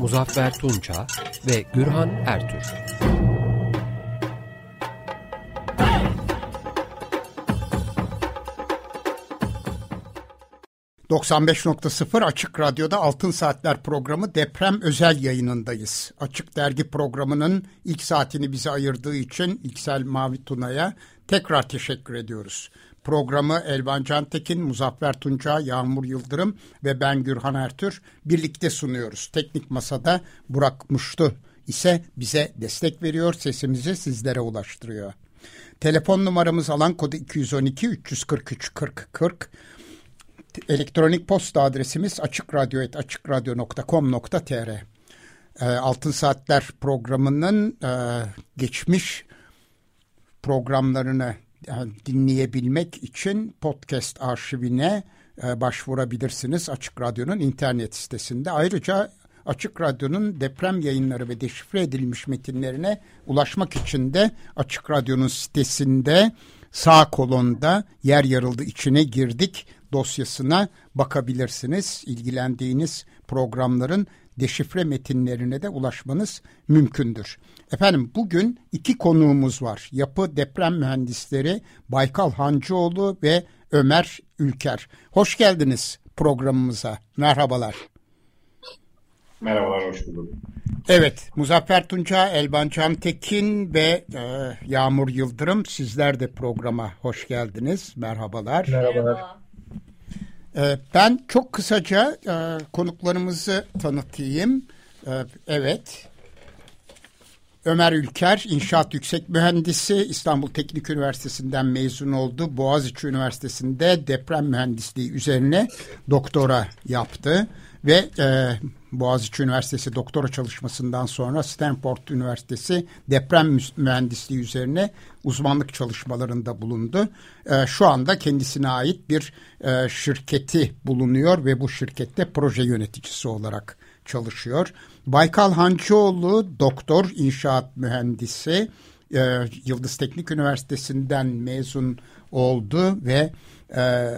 Muzaffer Tunça ve Gürhan Ertür. ...95.0 Açık Radyo'da Altın Saatler programı deprem özel yayınındayız. Açık Dergi programının ilk saatini bize ayırdığı için İksel Mavi Tuna'ya tekrar teşekkür ediyoruz. Programı Elvan Cantekin, Muzaffer Tunca, Yağmur Yıldırım ve ben Gürhan Ertür birlikte sunuyoruz. Teknik Masa'da Burak Muştu ise bize destek veriyor, sesimizi sizlere ulaştırıyor. Telefon numaramız alan kodu 212 343 40 40. Elektronik posta adresimiz açıkradyo.com.tr e, Altın Saatler programının e, geçmiş programlarını dinleyebilmek için podcast arşivine e, başvurabilirsiniz Açık Radyo'nun internet sitesinde. Ayrıca Açık Radyo'nun deprem yayınları ve deşifre edilmiş metinlerine ulaşmak için de Açık Radyo'nun sitesinde sağ kolonda yer yarıldı içine girdik dosyasına bakabilirsiniz. İlgilendiğiniz programların deşifre metinlerine de ulaşmanız mümkündür. Efendim bugün iki konuğumuz var. Yapı deprem mühendisleri Baykal Hancıoğlu ve Ömer Ülker. Hoş geldiniz programımıza. Merhabalar. Merhabalar, hoş bulduk. Evet, Muzaffer Tunca, Elban Cantekin ve e, Yağmur Yıldırım sizler de programa hoş geldiniz. Merhabalar. Merhabalar. E, ben çok kısaca e, konuklarımızı tanıtayım. E, evet, Ömer Ülker, İnşaat Yüksek Mühendisi, İstanbul Teknik Üniversitesi'nden mezun oldu. Boğaziçi Üniversitesi'nde deprem mühendisliği üzerine doktora yaptı. Ve e, Boğaziçi Üniversitesi doktora çalışmasından sonra Stanford Üniversitesi deprem mühendisliği üzerine uzmanlık çalışmalarında bulundu. E, şu anda kendisine ait bir e, şirketi bulunuyor ve bu şirkette proje yöneticisi olarak çalışıyor. Baykal Hancıoğlu doktor inşaat mühendisi e, Yıldız Teknik Üniversitesi'nden mezun oldu ve e,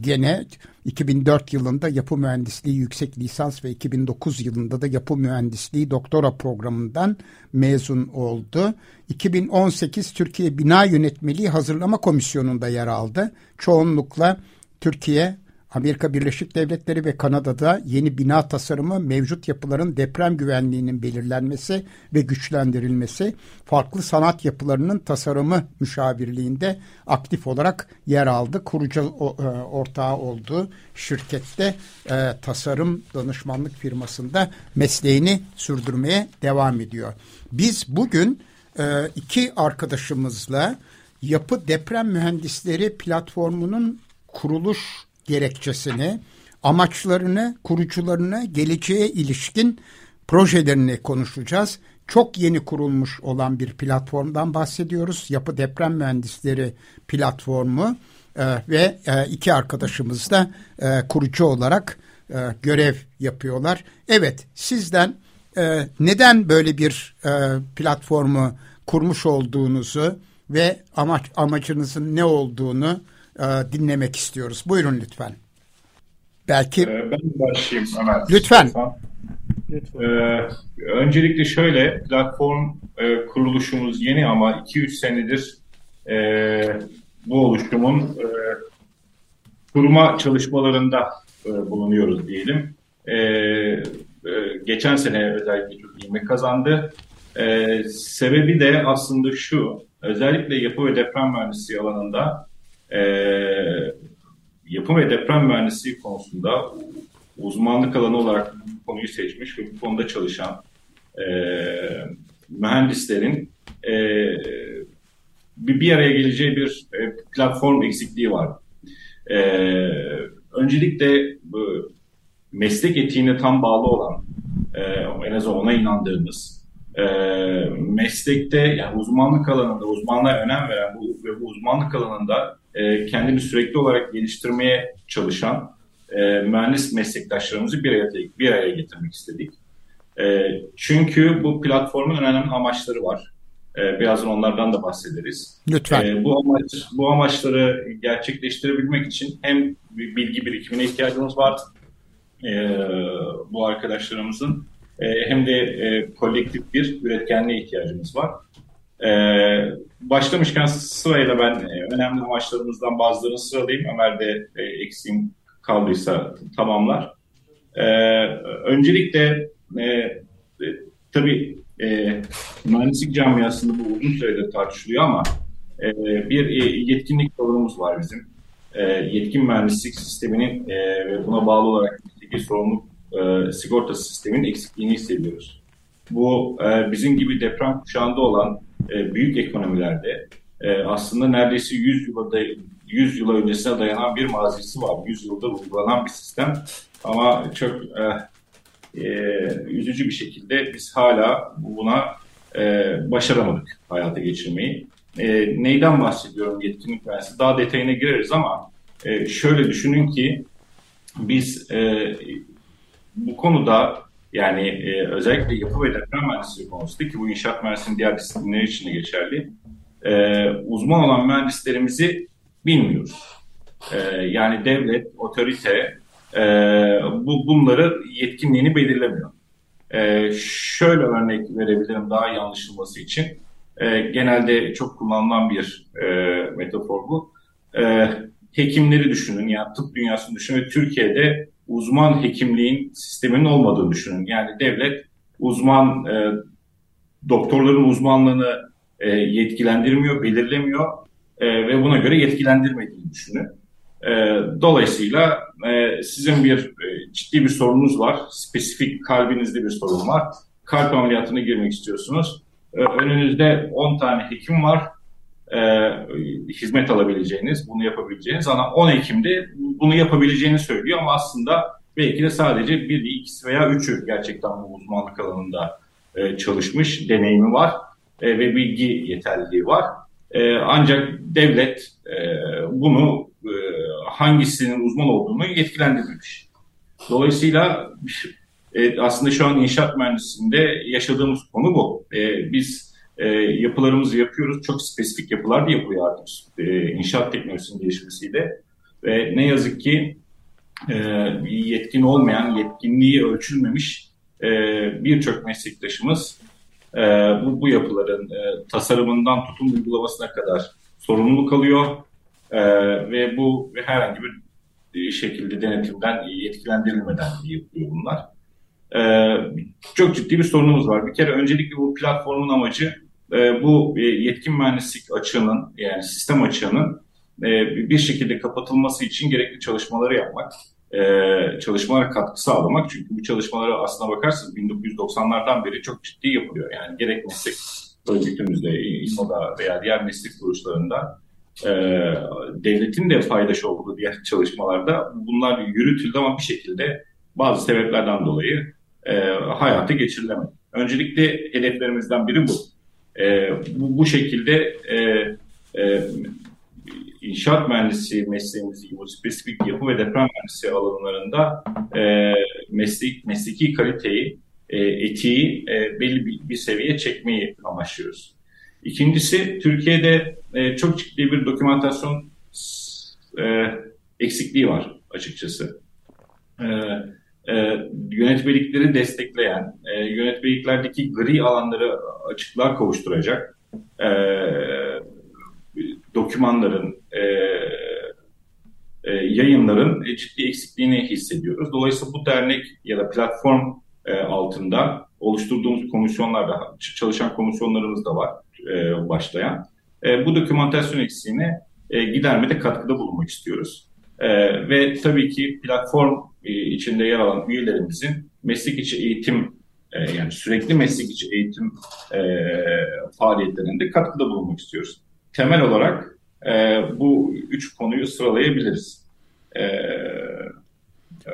gene 2004 yılında yapı mühendisliği yüksek lisans ve 2009 yılında da yapı mühendisliği doktora programından mezun oldu. 2018 Türkiye Bina Yönetmeliği Hazırlama Komisyonu'nda yer aldı. Çoğunlukla Türkiye Amerika Birleşik Devletleri ve Kanada'da yeni bina tasarımı, mevcut yapıların deprem güvenliğinin belirlenmesi ve güçlendirilmesi, farklı sanat yapılarının tasarımı müşavirliğinde aktif olarak yer aldı. Kurucu e, ortağı olduğu şirkette e, tasarım danışmanlık firmasında mesleğini sürdürmeye devam ediyor. Biz bugün e, iki arkadaşımızla Yapı Deprem Mühendisleri platformunun kuruluş gerekçesini, amaçlarını, kurucularını, geleceğe ilişkin projelerini konuşacağız. Çok yeni kurulmuş olan bir platformdan bahsediyoruz. Yapı Deprem Mühendisleri platformu e, ve e, iki arkadaşımız da e, kurucu olarak e, görev yapıyorlar. Evet sizden e, neden böyle bir e, platformu kurmuş olduğunuzu ve amaç amacınızın ne olduğunu e, dinlemek istiyoruz. Buyurun lütfen. Belki ee, ben başlayayım Ömer. Lütfen. Lütfen. Ee, öncelikle şöyle platform e, kuruluşumuz yeni ama 2-3 senedir e, bu oluşumun e, kurma çalışmalarında e, bulunuyoruz diyelim. E, e, geçen sene özellikle çok ilme kazandı. E, sebebi de aslında şu, özellikle yapı ve deprem mühendisliği alanında e, yapım ve deprem mühendisliği konusunda uzmanlık alanı olarak bu konuyu seçmiş ve bu konuda çalışan e, mühendislerin e, bir, bir araya geleceği bir e, platform eksikliği var. E, öncelikle bu meslek etiğine tam bağlı olan e, en azından ona inandığımız e, meslekte yani uzmanlık alanında uzmanlığa önem veren bu, ve bu uzmanlık alanında e, kendini sürekli olarak geliştirmeye çalışan e, mühendis meslektaşlarımızı bir araya, bir araya getirmek istedik. E, çünkü bu platformun önemli amaçları var. E, birazdan onlardan da bahsederiz. Lütfen. E, bu, amaç, bu amaçları gerçekleştirebilmek için hem bilgi birikimine ihtiyacımız var e, bu arkadaşlarımızın e, hem de e, kolektif bir üretkenliğe ihtiyacımız var. E, başlamışken sırayla ben e, önemli amaçlarımızdan bazılarını sıralayayım. Ömer de e, eksiğim kaldıysa tamamlar. E, öncelikle e, e, tabii e, mühendislik camiasında bu uzun süredir tartışılıyor ama e, bir e, yetkinlik sorunumuz var bizim. E, yetkin mühendislik sisteminin e, ve buna bağlı olarak bir sorumluluk e, sigorta sisteminin eksikliğini hissediyoruz. Bu e, bizim gibi deprem kuşağında olan e, büyük ekonomilerde e, aslında neredeyse 100 yıla, 100 yıla öncesine dayanan bir mazisi var. 100 yıldır uygulanan bir sistem ama çok e, e, üzücü bir şekilde biz hala buna e, başaramadık hayata geçirmeyi. E, neyden bahsediyorum yetkinlik mühendisi? Daha detayına gireriz ama e, şöyle düşünün ki biz e, bu konuda yani e, özellikle yapı ve deprem mühendisliği konusunda ki bu inşaat mühendisliğinin diğer disiplinleri için de geçerli. E, uzman olan mühendislerimizi bilmiyoruz. E, yani devlet, otorite e, bu bunları yetkinliğini belirlemiyor. E, şöyle örnek verebilirim daha iyi anlaşılması için. E, genelde çok kullanılan bir e, metafor bu. E, hekimleri düşünün, yani tıp dünyasını düşünün Türkiye'de uzman hekimliğin sisteminin olmadığını düşünün. Yani devlet uzman e, doktorların uzmanlığını e, yetkilendirmiyor, belirlemiyor e, ve buna göre yetkilendirmediğini düşünün. E, dolayısıyla e, sizin bir e, ciddi bir sorununuz var, spesifik kalbinizde bir sorun var. Kalp ameliyatına girmek istiyorsunuz. E, önünüzde 10 tane hekim var e, hizmet alabileceğiniz, bunu yapabileceğiniz ama 10 Ekim'de bunu yapabileceğini söylüyor ama aslında belki de sadece bir, ikisi veya üçü gerçekten bu uzmanlık alanında e, çalışmış, deneyimi var e, ve bilgi yeterliliği var. E, ancak devlet e, bunu e, hangisinin uzman olduğunu yetkilendirmemiş. Dolayısıyla e, aslında şu an inşaat mühendisliğinde yaşadığımız konu bu. E, biz e, yapılarımızı yapıyoruz. Çok spesifik yapılar da yapılıyor artık e, inşaat teknolojisinin gelişmesiyle. Ve ne yazık ki e, yetkin olmayan, yetkinliği ölçülmemiş e, birçok meslektaşımız e, bu, bu yapıların e, tasarımından tutun uygulamasına kadar sorumluluk alıyor e, ve bu ve herhangi bir şekilde denetimden yetkilendirilmeden yapılıyor bunlar. Ee, çok ciddi bir sorunumuz var. Bir kere öncelikle bu platformun amacı e, bu e, yetkin mühendislik açığının yani sistem açığının e, bir şekilde kapatılması için gerekli çalışmaları yapmak, e, çalışmalara katkı sağlamak. Çünkü bu çalışmaları aslına bakarsanız 1990'lardan beri çok ciddi yapılıyor. Yani gerek meslek örgütümüzde, İLMO'da veya diğer meslek kuruluşlarında devletin de paydaş olduğu diğer çalışmalarda bunlar yürütüldü ama bir şekilde bazı sebeplerden dolayı e, hayata geçirilemedi. Öncelikle hedeflerimizden biri bu. E, bu, bu şekilde e, e, inşaat mühendisi mesleğimiz gibi spesifik yapı ve deprem mühendisi alanlarında e, meslek, mesleki kaliteyi, e, etiği e, belli bir, bir seviyeye çekmeyi amaçlıyoruz. İkincisi Türkiye'de e, çok ciddi bir dokümantasyon e, eksikliği var açıkçası. E, e, yönetmelikleri destekleyen, e, yönetmeliklerdeki gri alanları açıklığa kavuşturacak e, dokümanların, e, e, yayınların ciddi eksikliğini hissediyoruz. Dolayısıyla bu dernek ya da platform e, altında oluşturduğumuz komisyonlarda, çalışan komisyonlarımız da var e, başlayan. E, bu dokümantasyon eksiğini e, gidermede katkıda bulunmak istiyoruz. E, ve tabii ki platform e, içinde yer alan üyelerimizin meslek içi eğitim e, yani sürekli meslek içi eğitim e, faaliyetlerinde katkıda bulunmak istiyoruz. Temel olarak e, bu üç konuyu sıralayabiliriz. E,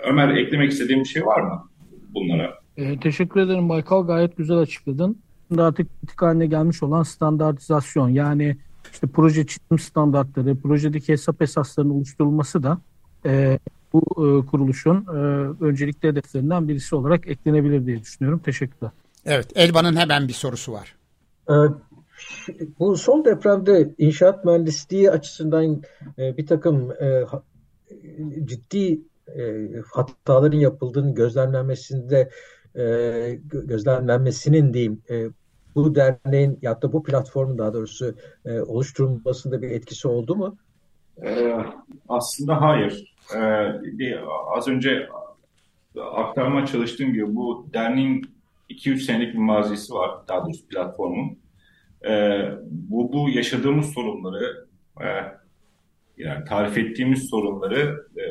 Ömer eklemek istediğim bir şey var mı bunlara? E, teşekkür ederim Baykal. Gayet güzel açıkladın. Artık kritik haline gelmiş olan standartizasyon yani işte proje çizim standartları, projedeki hesap esaslarının oluşturulması da e, bu e, kuruluşun e, öncelikli hedeflerinden birisi olarak eklenebilir diye düşünüyorum. Teşekkürler. Evet, Elvan'ın hemen bir sorusu var. Ee, bu son depremde inşaat mühendisliği açısından e, bir takım e, ciddi e, hataların yapıldığını gözlemlenmesinde gözlemlenmesinin diyeyim bu derneğin ya da bu platformun daha doğrusu oluşturulmasında bir etkisi oldu mu? aslında hayır. az önce aktarma çalıştığım gibi bu derneğin 2-3 senelik bir mazisi var daha doğrusu platformun. E, bu, bu yaşadığımız sorunları e, yani tarif ettiğimiz sorunları e,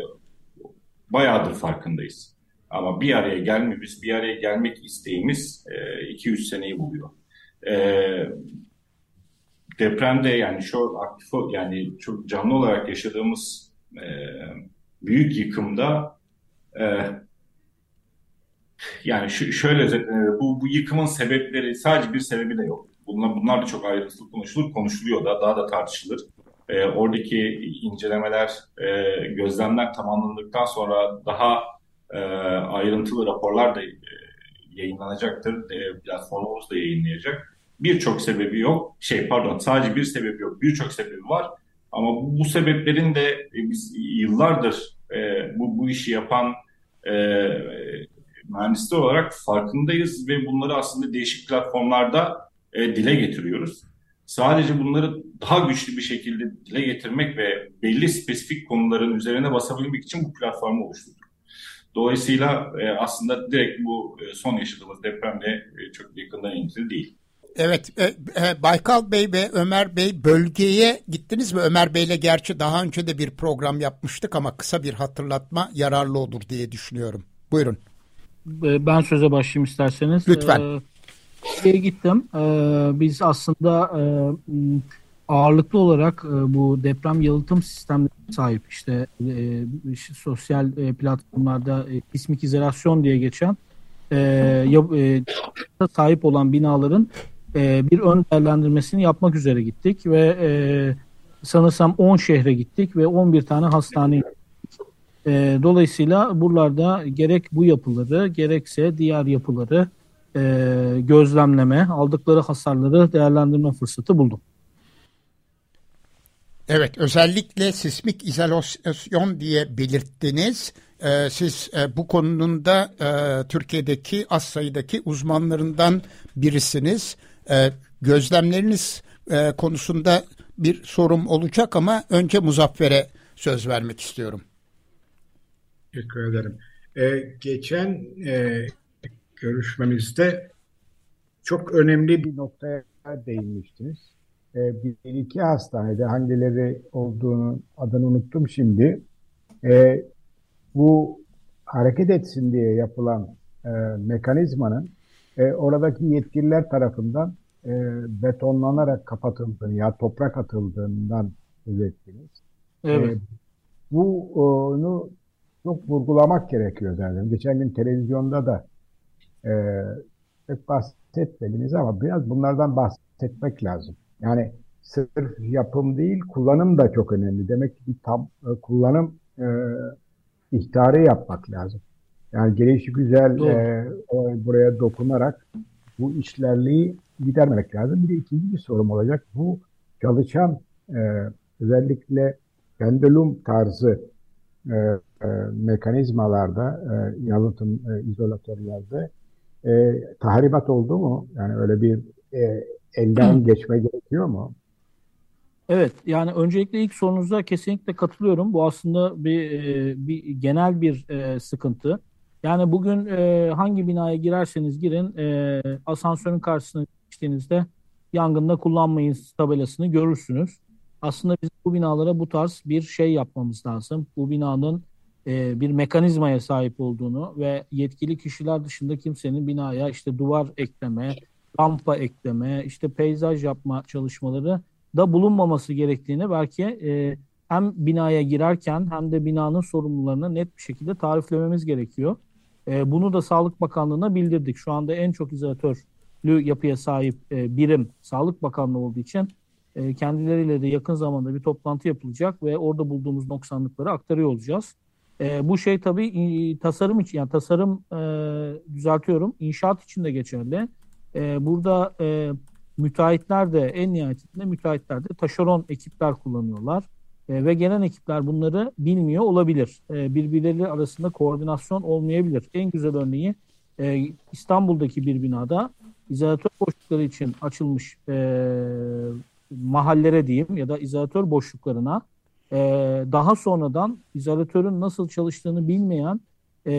bayağıdır farkındayız. Ama bir araya gelmemiz, bir araya gelmek isteğimiz 2-3 e, seneyi buluyor. E, depremde yani şu aktif yani çok canlı olarak yaşadığımız e, büyük yıkımda e, yani şöyle e, bu, bu yıkımın sebepleri sadece bir sebebi de yok. Bunlar, bunlar da çok ayrıntılı konuşulur, konuşuluyor da daha da tartışılır. E, oradaki incelemeler, e, gözlemler tamamlandıktan sonra daha e, ayrıntılı raporlar da e, yayınlanacaktır. E, platformumuz da yayınlayacak. Birçok sebebi yok. Şey pardon sadece bir sebebi yok. Birçok sebebi var. Ama bu, sebeplerin de e, biz yıllardır e, bu, bu işi yapan e, mühendisler olarak farkındayız ve bunları aslında değişik platformlarda e, dile getiriyoruz. Sadece bunları daha güçlü bir şekilde dile getirmek ve belli spesifik konuların üzerine basabilmek için bu platformu oluşturduk. Dolayısıyla e, aslında direkt bu e, son yaşadığımız depremle e, çok yakından ilintili değil. Evet, e, e, Baykal Bey ve Ömer Bey bölgeye gittiniz mi? Ömer Bey'le gerçi daha önce de bir program yapmıştık ama kısa bir hatırlatma yararlı olur diye düşünüyorum. Buyurun. E, ben söze başlayayım isterseniz. Lütfen. Ee, şeye gittim. Ee, biz aslında e, ağırlıklı olarak e, bu deprem yalıtım sistemlerine sahip işte e, sosyal e, platformlarda e, ismik izolasyon diye geçen e, e, sahip olan binaların e, bir ön değerlendirmesini yapmak üzere gittik ve e, sanırsam 10 şehre gittik ve 11 tane hastane e, dolayısıyla buralarda gerek bu yapıları gerekse diğer yapıları e, gözlemleme, aldıkları hasarları değerlendirme fırsatı buldum. Evet, özellikle sismik izolasyon diye belirttiniz. Ee, siz e, bu konunun da e, Türkiye'deki az sayıdaki uzmanlarından birisiniz. E, gözlemleriniz e, konusunda bir sorum olacak ama önce Muzaffer'e söz vermek istiyorum. Teşekkür ederim. Ee, geçen e, görüşmemizde çok önemli bir noktaya değinmiştiniz. Ee, bir iki hastanede hangileri olduğunu adını unuttum şimdi. Ee, bu hareket etsin diye yapılan e, mekanizmanın e, oradaki yetkililer tarafından e, betonlanarak kapatıldığını ya toprak atıldığından söz ettiniz. Evet. E, bunu çok vurgulamak gerekiyor zaten. Geçen gün televizyonda da e, pek bahsetmediniz ama biraz bunlardan bahsetmek lazım. Yani sırf yapım değil, kullanım da çok önemli. Demek ki bir tam e, kullanım e, ihtarı yapmak lazım. Yani gelişi güzel e, buraya dokunarak bu işlerliği gidermemek lazım. Bir de ikinci bir sorum olacak. Bu çalışan e, özellikle pendulum tarzı e, e, mekanizmalarda, e, yalıtım e, izolatörlerde e, tahribat oldu mu? Yani öyle bir e, elden geçme gerekiyor mu? Evet, yani öncelikle ilk sorunuza kesinlikle katılıyorum. Bu aslında bir, e, bir genel bir e, sıkıntı. Yani bugün e, hangi binaya girerseniz girin, e, asansörün karşısına geçtiğinizde yangında kullanmayın tabelasını görürsünüz. Aslında biz bu binalara bu tarz bir şey yapmamız lazım. Bu binanın e, bir mekanizmaya sahip olduğunu ve yetkili kişiler dışında kimsenin binaya işte duvar ekleme, rampa ekleme, işte peyzaj yapma çalışmaları da bulunmaması gerektiğini belki e, hem binaya girerken hem de binanın sorumlularını net bir şekilde tariflememiz gerekiyor. E, bunu da Sağlık Bakanlığı'na bildirdik. Şu anda en çok izolatörlü yapıya sahip e, birim Sağlık Bakanlığı olduğu için e, kendileriyle de yakın zamanda bir toplantı yapılacak ve orada bulduğumuz noksanlıkları aktarıyor olacağız. E, bu şey tabii tasarım için yani tasarım e, düzeltiyorum inşaat için de geçerli. E, burada e, müteahhitler de en nihayetinde müteahhitler de taşeron ekipler kullanıyorlar. E, ve gelen ekipler bunları bilmiyor olabilir. E, birbirleri arasında koordinasyon olmayabilir. En güzel örneği e, İstanbul'daki bir binada izolatör boşlukları için açılmış e, mahallere diyeyim ya da izolatör boşluklarına e, daha sonradan izolatörün nasıl çalıştığını bilmeyen e,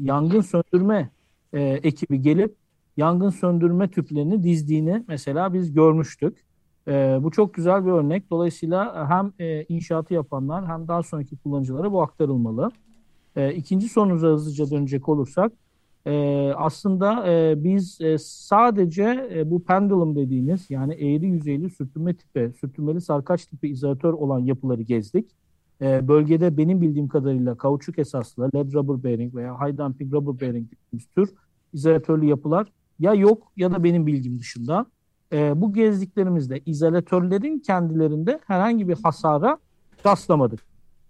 yangın söndürme e, ekibi gelip yangın söndürme tüplerini dizdiğini mesela biz görmüştük. E, bu çok güzel bir örnek. Dolayısıyla hem e, inşaatı yapanlar hem daha sonraki kullanıcılara bu aktarılmalı. E, ikinci sorunuza hızlıca dönecek olursak e, aslında e, biz e, sadece e, bu pendulum dediğimiz yani eğri yüzeyli sürtünme tipi, sürtünmeli sarkaç tipi izolatör olan yapıları gezdik. E, bölgede benim bildiğim kadarıyla kauçuk esaslı led rubber bearing veya high damping rubber bearing tür izolatörlü yapılar ya yok ya da benim bilgim dışında. E, bu gezdiklerimizde izolatörlerin kendilerinde herhangi bir hasara rastlamadık.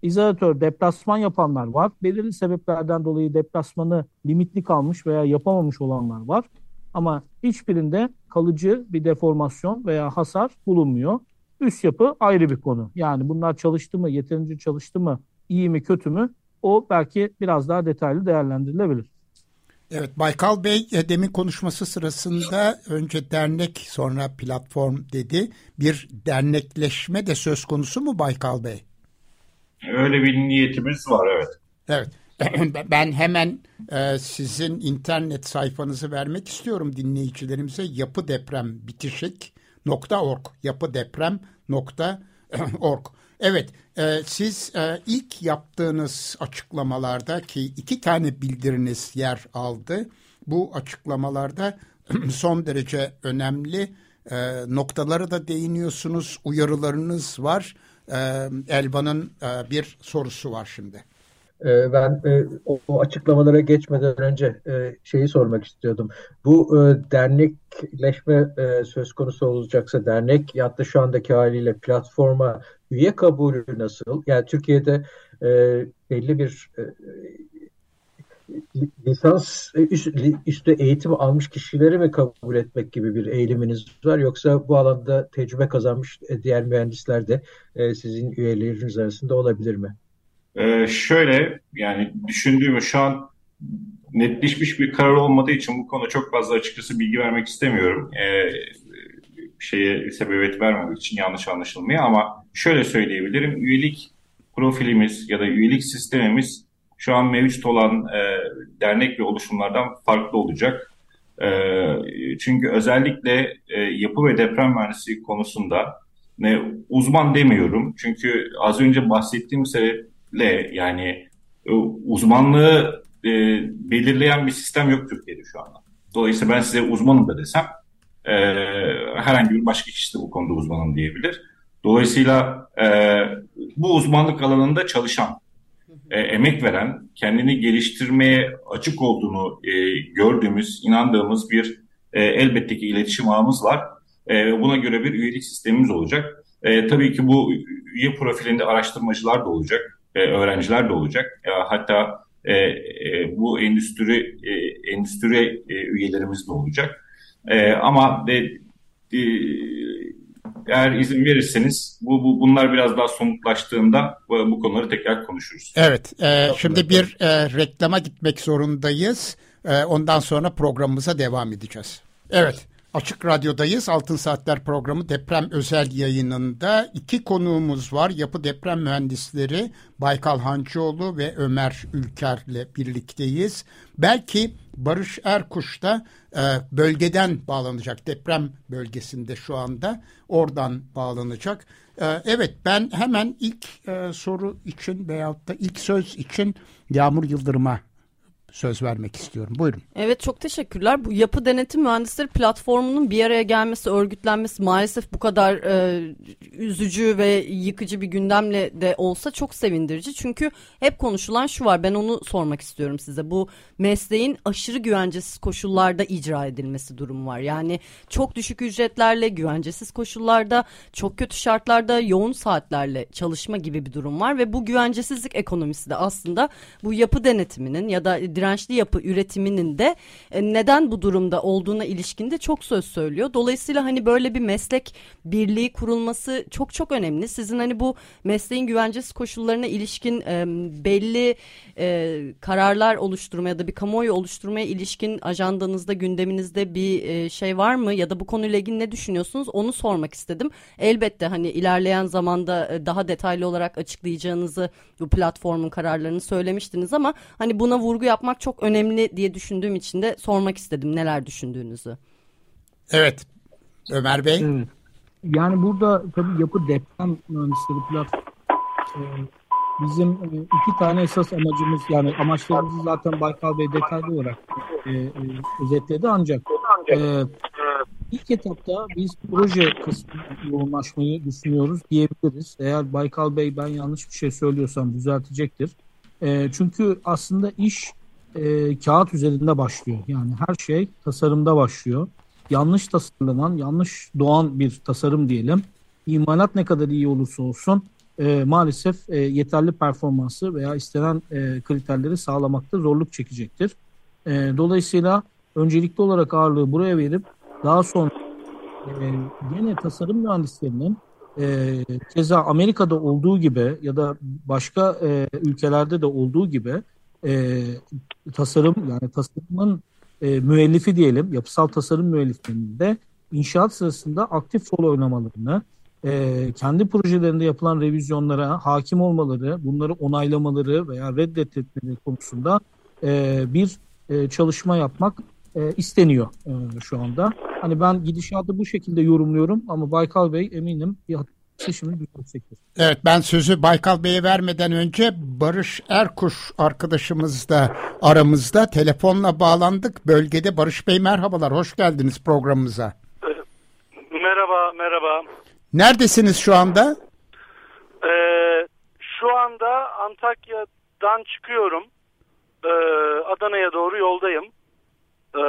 İzolatör deplasman yapanlar var. Belirli sebeplerden dolayı deplasmanı limitli kalmış veya yapamamış olanlar var. Ama hiçbirinde kalıcı bir deformasyon veya hasar bulunmuyor. Üst yapı ayrı bir konu. Yani bunlar çalıştı mı, yeterince çalıştı mı, iyi mi, kötü mü? O belki biraz daha detaylı değerlendirilebilir. Evet Baykal Bey e, demin konuşması sırasında önce dernek sonra platform dedi. Bir dernekleşme de söz konusu mu Baykal Bey? Öyle bir niyetimiz var evet. Evet. Ben hemen e, sizin internet sayfanızı vermek istiyorum dinleyicilerimize. Yapı deprem bitişik .org yapıdeprem.org Evet, e, siz e, ilk yaptığınız açıklamalarda ki iki tane bildiriniz yer aldı. Bu açıklamalarda son derece önemli e, noktalara da değiniyorsunuz, uyarılarınız var. E, Elvan'ın e, bir sorusu var şimdi. E, ben e, o açıklamalara geçmeden önce e, şeyi sormak istiyordum. Bu dernekleşme söz konusu olacaksa dernek ya da şu andaki haliyle platforma üye kabulü nasıl? Yani Türkiye'de belli bir lisans üstü eğitim almış kişileri mi kabul etmek gibi bir eğiliminiz var yoksa bu alanda tecrübe kazanmış diğer mühendisler de sizin üyeleriniz arasında olabilir mi? Ee, şöyle yani düşündüğümü şu an netleşmiş bir karar olmadığı için bu konuda çok fazla açıkçası bilgi vermek istemiyorum. Ee, şeye sebebiyet vermemek için yanlış anlaşılmıyor ama şöyle söyleyebilirim. Üyelik profilimiz ya da üyelik sistemimiz şu an mevcut olan e, dernek ve oluşumlardan farklı olacak. E, çünkü özellikle e, yapı ve deprem mühendisliği konusunda ne uzman demiyorum. Çünkü az önce bahsettiğim sebep le yani e, uzmanlığı e, belirleyen bir sistem yok Türkiye'de şu anda. Dolayısıyla ben size uzmanım da desem e, herhangi bir başka kişi de bu konuda uzmanım diyebilir. Dolayısıyla e, bu uzmanlık alanında çalışan, e, emek veren, kendini geliştirmeye açık olduğunu e, gördüğümüz, inandığımız bir e, elbette ki iletişim ağımız var. E, buna göre bir üyelik sistemimiz olacak. E, tabii ki bu üye profilinde araştırmacılar da olacak e, öğrenciler de olacak. E, hatta e, e, bu endüstri e, endüstri e, üyelerimiz de olacak. E, ama de, e, eğer izin verirseniz bu, bu bunlar biraz daha somutlaştığında bu, bu konuları tekrar konuşuruz. Evet. E, şimdi bir e, reklama gitmek zorundayız. E, ondan sonra programımıza devam edeceğiz. Evet. Açık Radyo'dayız. Altın Saatler programı deprem özel yayınında iki konuğumuz var. Yapı deprem mühendisleri Baykal Hancıoğlu ve Ömer Ülker'le birlikteyiz. Belki Barış Erkuş da e, bölgeden bağlanacak. Deprem bölgesinde şu anda oradan bağlanacak. E, evet ben hemen ilk e, soru için veyahut da ilk söz için Yağmur Yıldırım'a söz vermek istiyorum. Buyurun. Evet çok teşekkürler. Bu yapı denetim mühendisleri platformunun bir araya gelmesi, örgütlenmesi maalesef bu kadar e, üzücü ve yıkıcı bir gündemle de olsa çok sevindirici. Çünkü hep konuşulan şu var. Ben onu sormak istiyorum size. Bu mesleğin aşırı güvencesiz koşullarda icra edilmesi durumu var. Yani çok düşük ücretlerle, güvencesiz koşullarda, çok kötü şartlarda, yoğun saatlerle çalışma gibi bir durum var ve bu güvencesizlik ekonomisi de aslında bu yapı denetiminin ya da dirençli yapı üretiminin de e, neden bu durumda olduğuna ilişkinde çok söz söylüyor. Dolayısıyla hani böyle bir meslek birliği kurulması çok çok önemli. Sizin hani bu mesleğin güvencesiz koşullarına ilişkin e, belli e, kararlar oluşturma ya da bir kamuoyu oluşturmaya ilişkin ajandanızda, gündeminizde bir e, şey var mı? Ya da bu konuyla ilgili ne düşünüyorsunuz? Onu sormak istedim. Elbette hani ilerleyen zamanda daha detaylı olarak açıklayacağınızı bu platformun kararlarını söylemiştiniz ama hani buna vurgu yapmak çok önemli diye düşündüğüm için de sormak istedim neler düşündüğünüzü. Evet. Ömer Bey. Evet. Yani burada tabii yapı deprem mühendisleri platformu e, bizim e, iki tane esas amacımız yani amaçlarımızı zaten Baykal Bey detaylı olarak e, e, özetledi ancak e, ilk etapta biz proje kısmına yoğunlaşmayı düşünüyoruz diyebiliriz. Eğer Baykal Bey ben yanlış bir şey söylüyorsam düzeltecektir. E, çünkü aslında iş e, kağıt üzerinde başlıyor. Yani her şey tasarımda başlıyor. Yanlış tasarlanan, yanlış doğan bir tasarım diyelim. İmalat ne kadar iyi olursa olsun e, maalesef e, yeterli performansı veya istenen e, kriterleri sağlamakta zorluk çekecektir. E, dolayısıyla öncelikli olarak ağırlığı buraya verip daha sonra e, yine tasarım mühendislerinin e, keza Amerika'da olduğu gibi ya da başka e, ülkelerde de olduğu gibi e, tasarım yani tasarımın e, müellifi diyelim yapısal tasarım müelliflerinin de inşaat sırasında aktif rol oynamalarını e, kendi projelerinde yapılan revizyonlara hakim olmaları, bunları onaylamaları veya reddetmeleri konusunda e, bir e, çalışma yapmak e, isteniyor e, şu anda. Hani ben gidişatı bu şekilde yorumluyorum ama Baykal Bey eminim bir şimdi düzeltecektir. Evet ben sözü Baykal Bey'e vermeden önce Barış Erkuş arkadaşımız da aramızda telefonla bağlandık. Bölgede Barış Bey merhabalar, hoş geldiniz programımıza. Merhaba, merhaba. Neredesiniz şu anda? Ee, şu anda Antakya'dan çıkıyorum. Ee, Adana'ya doğru yoldayım. Ee,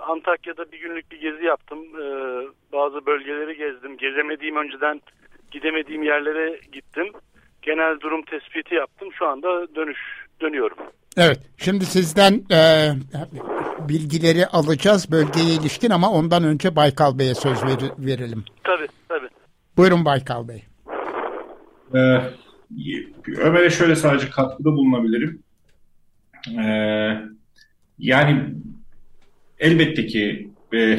Antakya'da bir günlük bir gezi yaptım. Ee, bazı bölgeleri gezdim. Gezemediğim önceden gidemediğim yerlere gittim. Genel durum tespiti yaptım. Şu anda dönüş dönüyorum. Evet. Şimdi sizden e, bilgileri alacağız bölgeye ilişkin ama ondan önce Baykal Bey'e söz ver, verelim. Tabii tabii. Buyurun Baykal Bey. Ee, Ömer'e şöyle sadece katkıda bulunabilirim. Ee, yani elbette ki e,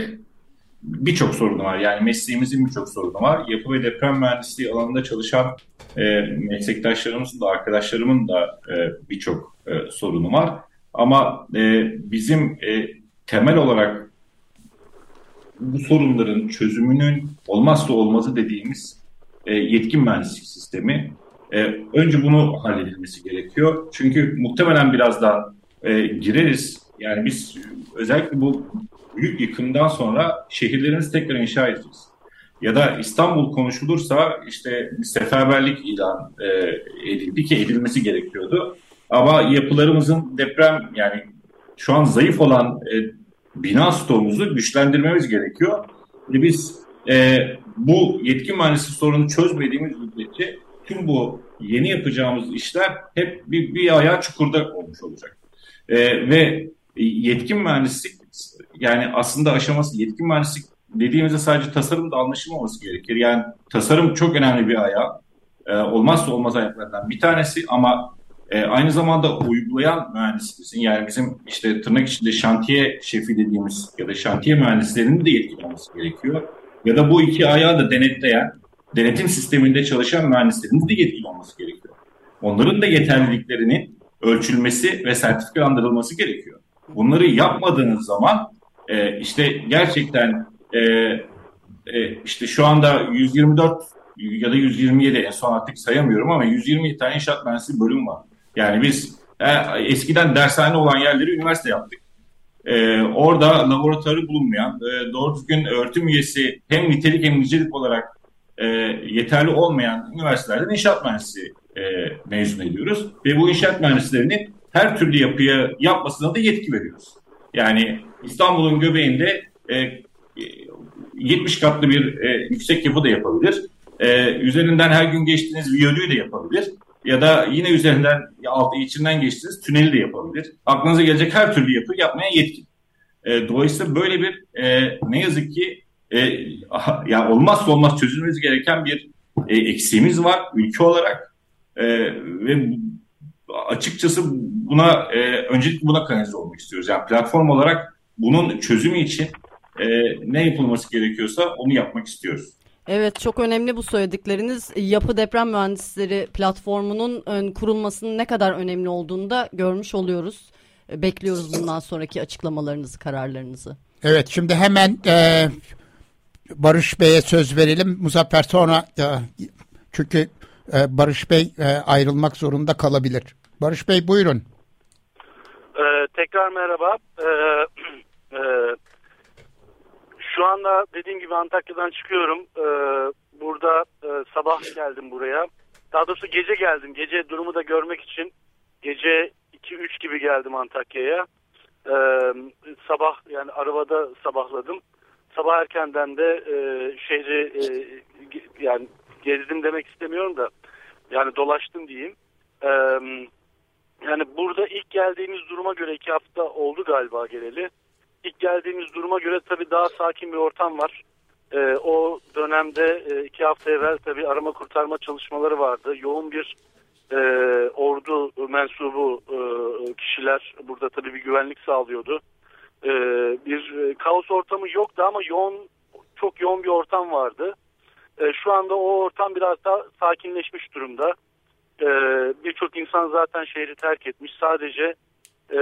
birçok sorunu var. Yani mesleğimizin birçok sorunu var. Yapı ve deprem mühendisliği alanında çalışan e, meslektaşlarımızın da arkadaşlarımın da e, birçok e, sorunu var. Ama e, bizim e, temel olarak bu sorunların çözümünün olmazsa olmazı dediğimiz e, yetkin mühendislik sistemi. E, önce bunu halledilmesi gerekiyor. Çünkü muhtemelen birazdan e, gireriz. Yani biz özellikle bu büyük yıkımdan sonra şehirlerimizi tekrar inşa edeceğiz. Ya da İstanbul konuşulursa işte bir seferberlik ilan e, edildi ki edilmesi gerekiyordu. Ama yapılarımızın deprem yani şu an zayıf olan e, bina stoğumuzu güçlendirmemiz gerekiyor. Ve biz e, bu yetkin mühendislik sorunu çözmediğimiz müddetçe tüm bu yeni yapacağımız işler hep bir, bir ayağı çukurda olmuş olacak. E, ve yetkin mühendislik yani aslında aşaması yetkin mühendislik dediğimizde sadece tasarım da anlaşılmaması gerekir. Yani tasarım çok önemli bir ayağı. E, olmazsa olmaz ayaklardan bir tanesi ama e, aynı zamanda uygulayan mühendisimizin yani bizim işte tırnak içinde şantiye şefi dediğimiz ya da şantiye mühendislerinin de yetkili olması gerekiyor. Ya da bu iki ayağı da denetleyen, denetim sisteminde çalışan mühendislerimiz de yetkili olması gerekiyor. Onların da yeterliliklerinin ölçülmesi ve sertifikalandırılması gerekiyor. Bunları yapmadığınız zaman e, işte gerçekten e, e, işte şu anda 124 ya da 127 en son artık sayamıyorum ama 120 tane inşaat mühendisliği bölüm var. Yani biz e, eskiden dershane olan yerleri üniversite yaptık. E, orada laboratuvarı bulunmayan, e, doğru düzgün öğretim üyesi hem nitelik hem nicelik olarak e, yeterli olmayan üniversitelerden inşaat mühendisi e, mezun ediyoruz. Ve bu inşaat mühendislerinin her türlü yapıya yapmasına da yetki veriyoruz. Yani İstanbul'un göbeğinde e, 70 katlı bir e, yüksek yapı da yapabilir. E, üzerinden her gün geçtiğiniz viyadüğü de yapabilir. Ya da yine üzerinden altı içinden geçtiğiniz tüneli de yapabilir. Aklınıza gelecek her türlü yapı yapmaya yetkin. E, dolayısıyla böyle bir e, ne yazık ki e, ya olmazsa olmaz çözülmesi gereken bir e, eksiğimiz var ülke olarak. E, ve açıkçası buna e, öncelikle buna kanalize olmak istiyoruz. Yani platform olarak bunun çözümü için e, ne yapılması gerekiyorsa onu yapmak istiyoruz. Evet çok önemli bu söyledikleriniz. Yapı Deprem Mühendisleri platformunun kurulmasının ne kadar önemli olduğunu da görmüş oluyoruz. Bekliyoruz bundan sonraki açıklamalarınızı, kararlarınızı. Evet şimdi hemen e, Barış Bey'e söz verelim. Muzaffer sonra e, çünkü e, Barış Bey e, ayrılmak zorunda kalabilir. Barış Bey buyurun. Ee, tekrar merhaba. Ee, e, şu anda dediğim gibi Antakya'dan çıkıyorum. Ee, burada e, sabah geldim buraya. Daha doğrusu gece geldim. Gece durumu da görmek için gece 2-3 gibi geldim Antakya'ya. Ee, sabah yani arabada sabahladım. Sabah erkenden de e, şehri e, yani gezdim demek istemiyorum da yani dolaştım diyeyim. Ee, geldiğimiz duruma göre iki hafta oldu galiba geleli. İlk geldiğimiz duruma göre tabii daha sakin bir ortam var. Ee, o dönemde e, iki hafta evvel tabii arama kurtarma çalışmaları vardı. Yoğun bir e, ordu mensubu e, kişiler burada tabii bir güvenlik sağlıyordu. E, bir e, kaos ortamı yoktu ama yoğun çok yoğun bir ortam vardı. E, şu anda o ortam biraz daha sakinleşmiş durumda. E, Birçok insan zaten şehri terk etmiş. Sadece e,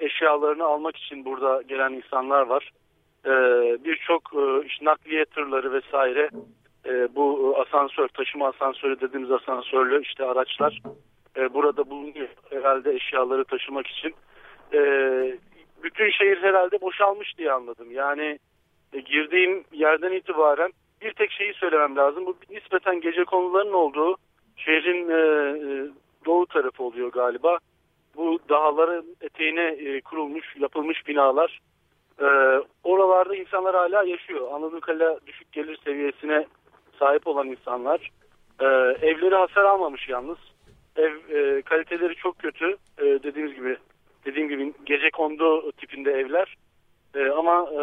eşyalarını almak için burada gelen insanlar var. E, Birçok e, işte nakliye tırları vesaire e, bu asansör, taşıma asansörü dediğimiz asansörlü işte araçlar e, burada bulunuyor herhalde eşyaları taşımak için. E, bütün şehir herhalde boşalmış diye anladım. Yani e, girdiğim yerden itibaren bir tek şeyi söylemem lazım. Bu nispeten gece konularının olduğu şehrin e, e, doğu tarafı oluyor galiba. Bu dağların eteğine e, kurulmuş, yapılmış binalar. E, oralarda insanlar hala yaşıyor. Anladığım kadarıyla düşük gelir seviyesine sahip olan insanlar. E, evleri hasar almamış yalnız. Ev e, kaliteleri çok kötü. E, dediğimiz gibi dediğim gibi gece kondu tipinde evler. E, ama e,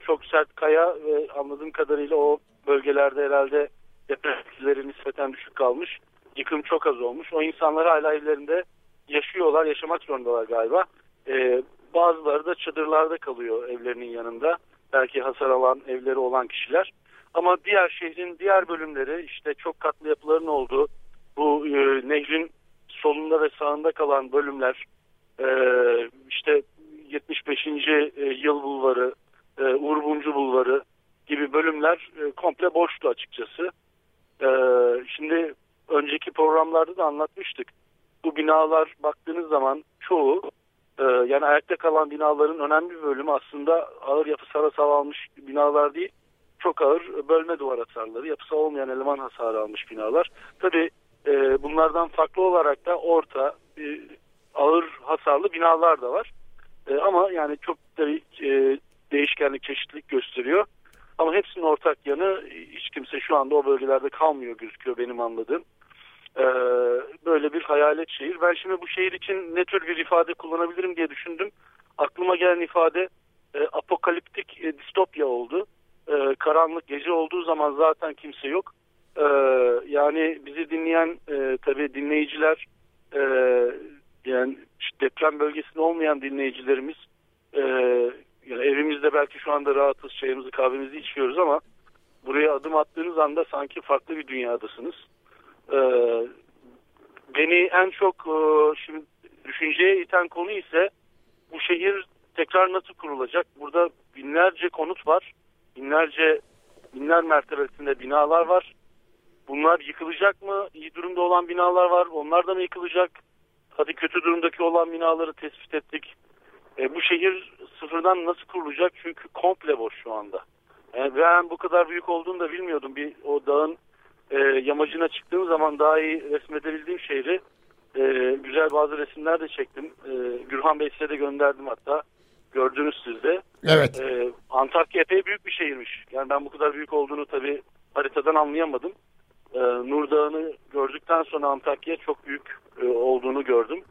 çok sert kaya ve anladığım kadarıyla o bölgelerde herhalde deprem etkileri nispeten düşük kalmış. Yıkım çok az olmuş. O insanlar hala evlerinde yaşıyorlar, yaşamak zorundalar galiba. Ee, bazıları da çadırlarda kalıyor evlerinin yanında. Belki hasar alan evleri olan kişiler. Ama diğer şehrin diğer bölümleri işte çok katlı yapıların olduğu bu e, nehrin solunda ve sağında kalan bölümler e, işte 75. E, yıl bulvarı, e, Uğur Mumcu Bulvarı gibi bölümler e, komple boştu açıkçası. E, şimdi önceki programlarda da anlatmıştık. Bu binalar baktığınız zaman çoğu e, yani ayakta kalan binaların önemli bir bölümü aslında ağır yapısal hasar almış binalar değil. Çok ağır bölme duvar hasarları, yapısı olmayan eleman hasarı almış binalar. Tabi e, bunlardan farklı olarak da orta, e, ağır hasarlı binalar da var. Ama yani çok tabii değişkenlik, çeşitlilik gösteriyor. Ama hepsinin ortak yanı hiç kimse şu anda o bölgelerde kalmıyor gözüküyor benim anladığım. Ee, böyle bir hayalet şehir. Ben şimdi bu şehir için ne tür bir ifade kullanabilirim diye düşündüm. Aklıma gelen ifade e, apokaliptik e, distopya oldu. E, karanlık gece olduğu zaman zaten kimse yok. E, yani bizi dinleyen e, tabii dinleyiciler e, yani deprem bölgesinde olmayan dinleyicilerimiz e, yani evimizde belki şu anda rahatız, çayımızı kahvemizi içiyoruz ama buraya adım attığınız anda sanki farklı bir dünyadasınız. Ee, beni en çok e, şimdi düşünceye iten konu ise bu şehir tekrar nasıl kurulacak? Burada binlerce konut var. Binlerce, binler mertebesinde binalar var. Bunlar yıkılacak mı? İyi durumda olan binalar var. Onlar da mı yıkılacak? hadi kötü durumdaki olan binaları tespit ettik. E, bu şehir sıfırdan nasıl kurulacak? Çünkü komple boş şu anda. Yani ben bu kadar büyük olduğunu da bilmiyordum. Bir o dağın e, yamacına çıktığım zaman daha iyi resmedebildiğim şehri e, güzel bazı resimler de çektim. E, Gürhan Bey size de gönderdim hatta. Gördünüz siz de. Evet. E, Antakya epey büyük bir şehirmiş. Yani ben bu kadar büyük olduğunu tabii haritadan anlayamadım. E, Nur Dağı'nı gördükten sonra Antakya çok büyük e, olduğunu gördüm.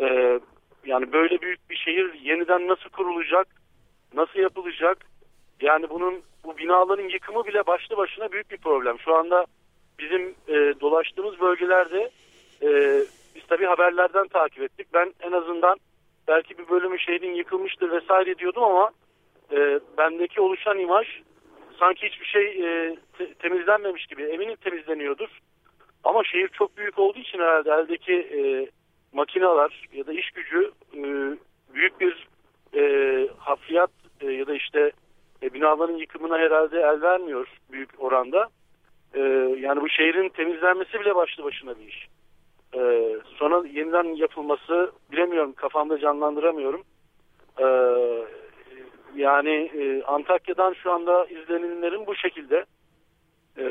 E, yani böyle büyük bir şehir yeniden nasıl kurulacak, nasıl yapılacak? Yani bunun bu binaların yıkımı bile başlı başına büyük bir problem. Şu anda bizim e, dolaştığımız bölgelerde e, biz tabii haberlerden takip ettik. Ben en azından belki bir bölümü şehrin yıkılmıştır vesaire diyordum ama e, bendeki oluşan imaj sanki hiçbir şey e, te- temizlenmemiş gibi. Eminim temizleniyordur. Ama şehir çok büyük olduğu için herhalde eldeki e, makineler ya da iş gücü e, büyük bir e, hafriyat e, ya da işte e, binaların yıkımına herhalde el vermiyor büyük oranda. E, yani bu şehrin temizlenmesi bile başlı başına bir iş. E, sonra yeniden yapılması bilemiyorum kafamda canlandıramıyorum. E, yani e, Antakya'dan şu anda izlenimlerim bu şekilde. E,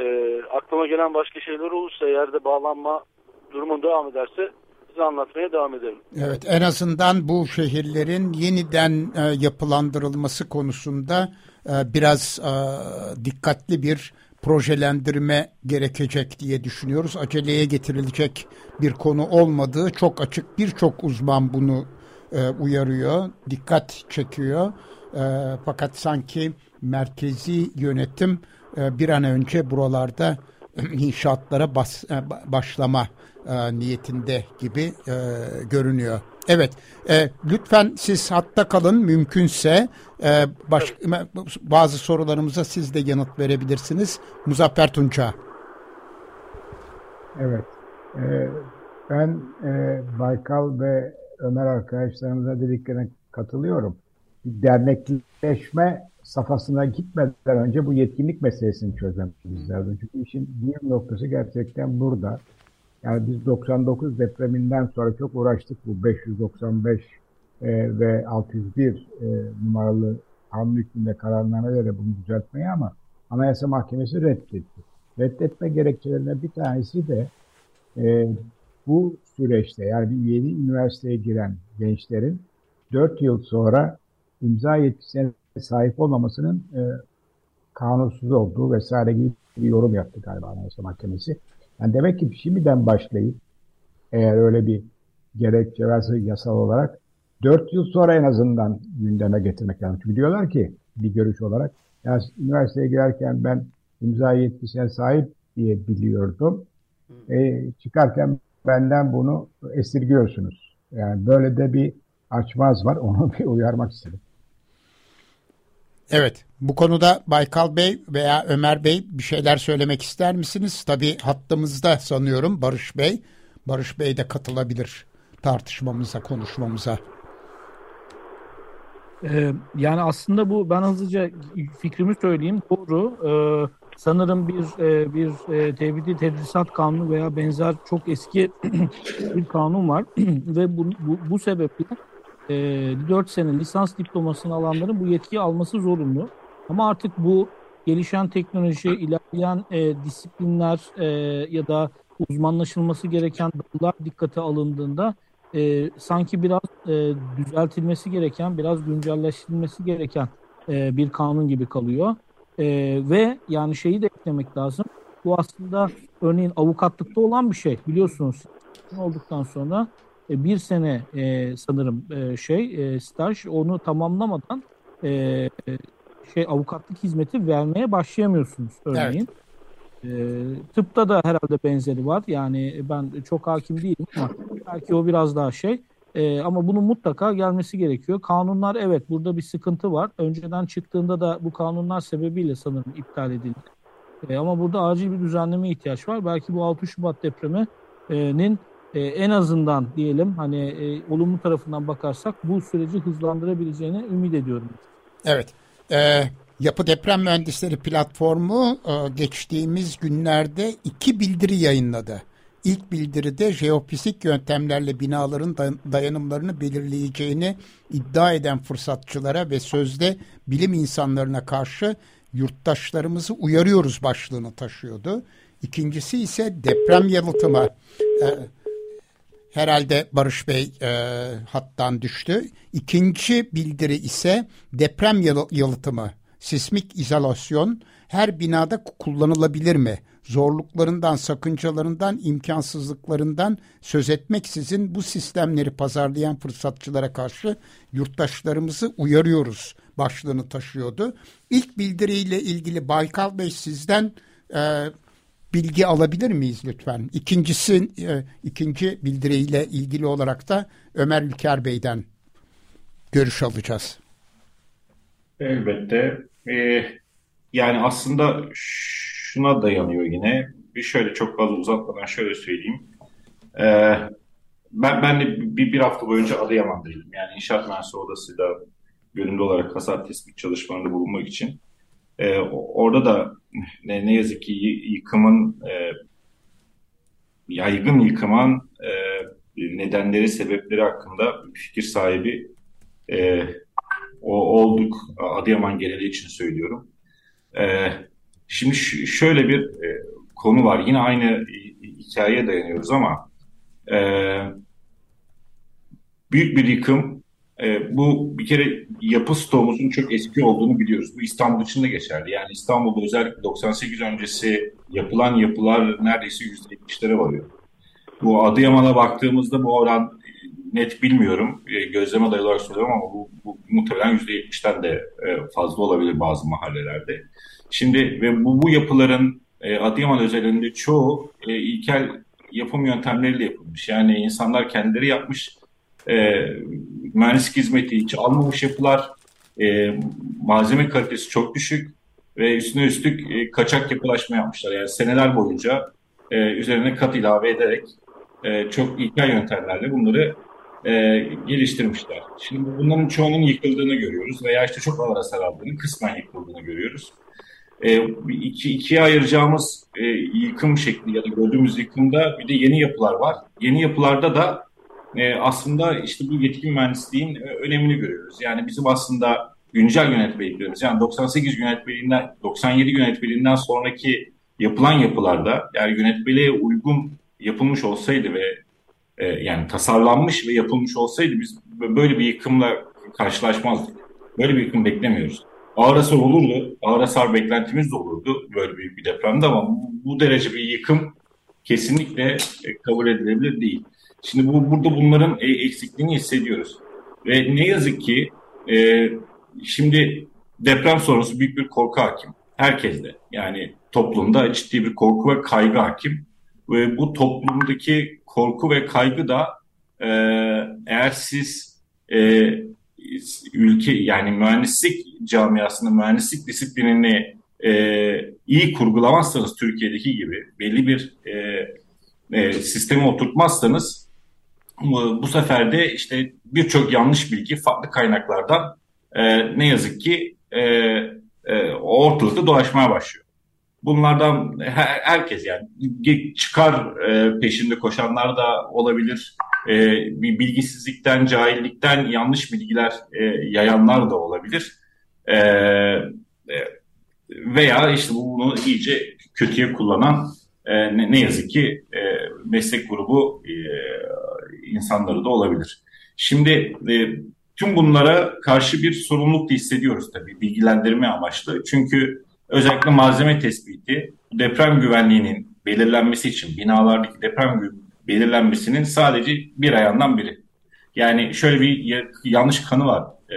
aklıma gelen başka şeyler olursa eğer de bağlanma durumu devam ederse size anlatmaya devam ederim. Evet en azından bu şehirlerin yeniden e, yapılandırılması konusunda e, biraz e, dikkatli bir projelendirme gerekecek diye düşünüyoruz. Aceleye getirilecek bir konu olmadığı çok açık birçok uzman bunu e, uyarıyor, dikkat çekiyor. E, fakat sanki merkezi yönetim e, bir an önce buralarda inşaatlara bas, e, başlama e, niyetinde gibi e, görünüyor. Evet, e, lütfen siz hatta kalın mümkünse e, baş, bazı sorularımıza siz de yanıt verebilirsiniz. Muzaffer Tunça. Evet, e, ben e, Baykal ve Ömer arkadaşlarımıza dediklerine katılıyorum. Dernekleşme safhasına gitmeden önce bu yetkinlik meselesini çözmemiz lazım. Çünkü işin bir noktası gerçekten burada. Yani biz 99 depreminden sonra çok uğraştık bu 595 e, ve 601 e, numaralı kanun hükmünde kararnamelerle bunu düzeltmeye ama Anayasa Mahkemesi reddetti. Reddetme gerekçelerinden bir tanesi de e, bu süreçte yani bir yeni üniversiteye giren gençlerin 4 yıl sonra imza yetkisine sahip olmamasının e, kanunsuz olduğu vesaire gibi bir yorum yaptı galiba Anayasa Mahkemesi. Yani demek ki şimdiden başlayıp eğer öyle bir gerekçe varsa yasal olarak 4 yıl sonra en azından gündeme getirmek lazım. Çünkü diyorlar ki bir görüş olarak ya üniversiteye girerken ben imza yetkisine sahip diye biliyordum. E, çıkarken benden bunu esirgiyorsunuz. Yani böyle de bir açmaz var. Onu bir uyarmak istedim. Evet, bu konuda Baykal Bey veya Ömer Bey bir şeyler söylemek ister misiniz? Tabii hattımızda sanıyorum Barış Bey. Barış Bey de katılabilir tartışmamıza, konuşmamıza. Ee, yani aslında bu ben hızlıca fikrimi söyleyeyim. Doğru. Ee, sanırım bir e, bir e, tevhidi tedrisat kanunu veya benzer çok eski bir kanun var ve bu, bu, bu sebeple e, 4 sene lisans diplomasını alanların bu yetkiyi alması zorunlu. Ama artık bu gelişen teknoloji, ilerleyen e, disiplinler e, ya da uzmanlaşılması gereken dallar dikkate alındığında e, sanki biraz e, düzeltilmesi gereken, biraz güncelleştirilmesi gereken e, bir kanun gibi kalıyor. E, ve yani şeyi de eklemek lazım. Bu aslında örneğin avukatlıkta olan bir şey biliyorsunuz. Olduktan sonra e, bir sene e, sanırım e, şey e, staj onu tamamlamadan e, şey avukatlık hizmeti vermeye başlayamıyorsunuz örneğin. Evet. E, tıpta da herhalde benzeri var. Yani ben çok hakim değilim ama belki o biraz daha şey. E, ama bunun mutlaka gelmesi gerekiyor. Kanunlar evet burada bir sıkıntı var. Önceden çıktığında da bu kanunlar sebebiyle sanırım iptal edildi. E, ama burada acil bir düzenleme ihtiyaç var. Belki bu 6 Şubat depreminin e, en azından diyelim hani e, olumlu tarafından bakarsak bu süreci hızlandırabileceğini ümit ediyorum. Evet. E, Yapı Deprem Mühendisleri platformu e, geçtiğimiz günlerde iki bildiri yayınladı. ilk bildiride jeofizik yöntemlerle binaların dayanımlarını belirleyeceğini iddia eden fırsatçılara ve sözde bilim insanlarına karşı yurttaşlarımızı uyarıyoruz başlığını taşıyordu. İkincisi ise deprem yalıtımı. Ee, herhalde Barış Bey e, hattan düştü. İkinci bildiri ise deprem yalıtımı, sismik izolasyon her binada kullanılabilir mi? Zorluklarından, sakıncalarından, imkansızlıklarından söz etmeksizin bu sistemleri pazarlayan fırsatçılara karşı yurttaşlarımızı uyarıyoruz başlığını taşıyordu. İlk bildiriyle ilgili Baykal Bey sizden e, bilgi alabilir miyiz lütfen? İkincisi, e, ikinci bildiriyle ilgili olarak da Ömer Ülker Bey'den görüş alacağız. Elbette. Ee, yani aslında şuna dayanıyor yine. Bir şöyle çok fazla uzatmadan şöyle söyleyeyim. Ee, ben, ben de bir, bir hafta boyunca Adıyaman'daydım. Yani İnşaat Mühendisliği Odası'yla gönüllü olarak hasar tespit çalışmalarında bulunmak için. Ee, orada da ne, ne yazık ki yıkımın e, yaygın yıkımın e, nedenleri, sebepleri hakkında fikir sahibi e, o, olduk. Adıyaman geneli için söylüyorum. E, şimdi şöyle bir e, konu var. Yine aynı hikayeye dayanıyoruz ama e, büyük bir yıkım e, bu bir kere yapı stoğumuzun çok eski olduğunu biliyoruz. Bu İstanbul için de geçerli. Yani İstanbul'da özellikle 98 öncesi yapılan yapılar neredeyse %70'lere varıyor. Bu Adıyaman'a baktığımızda bu oran e, net bilmiyorum. E, gözleme dayalı olarak söylüyorum ama bu, bu muhtemelen %70'ten de e, fazla olabilir bazı mahallelerde. Şimdi ve bu, bu yapıların e, Adıyaman özelinde çoğu e, ilkel yapım yöntemleriyle yapılmış. Yani insanlar kendileri yapmış e, mühendislik hizmeti hiç almamış yapılar, e, malzeme kalitesi çok düşük ve üstüne üstlük e, kaçak yapılaşma yapmışlar. Yani seneler boyunca e, üzerine kat ilave ederek e, çok ilkel yöntemlerle bunları e, geliştirmişler. Şimdi bunların çoğunun yıkıldığını görüyoruz veya işte çok ağır hasar aldığını, kısmen yıkıldığını görüyoruz. E, iki, ikiye ayıracağımız e, yıkım şekli ya da gördüğümüz yıkımda bir de yeni yapılar var. Yeni yapılarda da e, aslında işte bu yetkin mühendisliğin e, önemini görüyoruz. Yani bizim aslında güncel yönetmeliklerimiz yani 98 yönetmeliğinden 97 yönetmeliğinden sonraki yapılan yapılarda yani yönetmeliğe uygun yapılmış olsaydı ve e, yani tasarlanmış ve yapılmış olsaydı biz böyle bir yıkımla karşılaşmazdık. Böyle bir yıkım beklemiyoruz. Ağır hasar olurdu. Ağır hasar beklentimiz de olurdu böyle büyük bir depremde ama bu, derece bir yıkım kesinlikle e, kabul edilebilir değil. Şimdi bu, burada bunların e, eksikliğini hissediyoruz. Ve ne yazık ki e, şimdi deprem sonrası büyük bir korku hakim. Herkeste. Yani toplumda ciddi bir korku ve kaygı hakim. Ve bu toplumdaki korku ve kaygı da e, eğer siz e, ülke yani mühendislik camiasında mühendislik disiplinini e, iyi kurgulamazsanız Türkiye'deki gibi belli bir e, e, sisteme oturtmazsanız bu sefer de işte birçok yanlış bilgi farklı kaynaklardan e, ne yazık ki e, e, ortalıkta dolaşmaya başlıyor. Bunlardan her, herkes yani çıkar e, peşinde koşanlar da olabilir. E, bir bilgisizlikten, cahillikten yanlış bilgiler e, yayanlar da olabilir. E, e, veya işte bunu iyice kötüye kullanan e, ne, ne yazık ki e, meslek grubu e, insanları da olabilir. Şimdi e, tüm bunlara karşı bir sorumluluk da hissediyoruz tabii bilgilendirme amaçlı. Çünkü özellikle malzeme tespiti deprem güvenliğinin belirlenmesi için binalardaki deprem belirlenmesinin sadece bir ayağından biri. Yani şöyle bir yanlış kanı var e,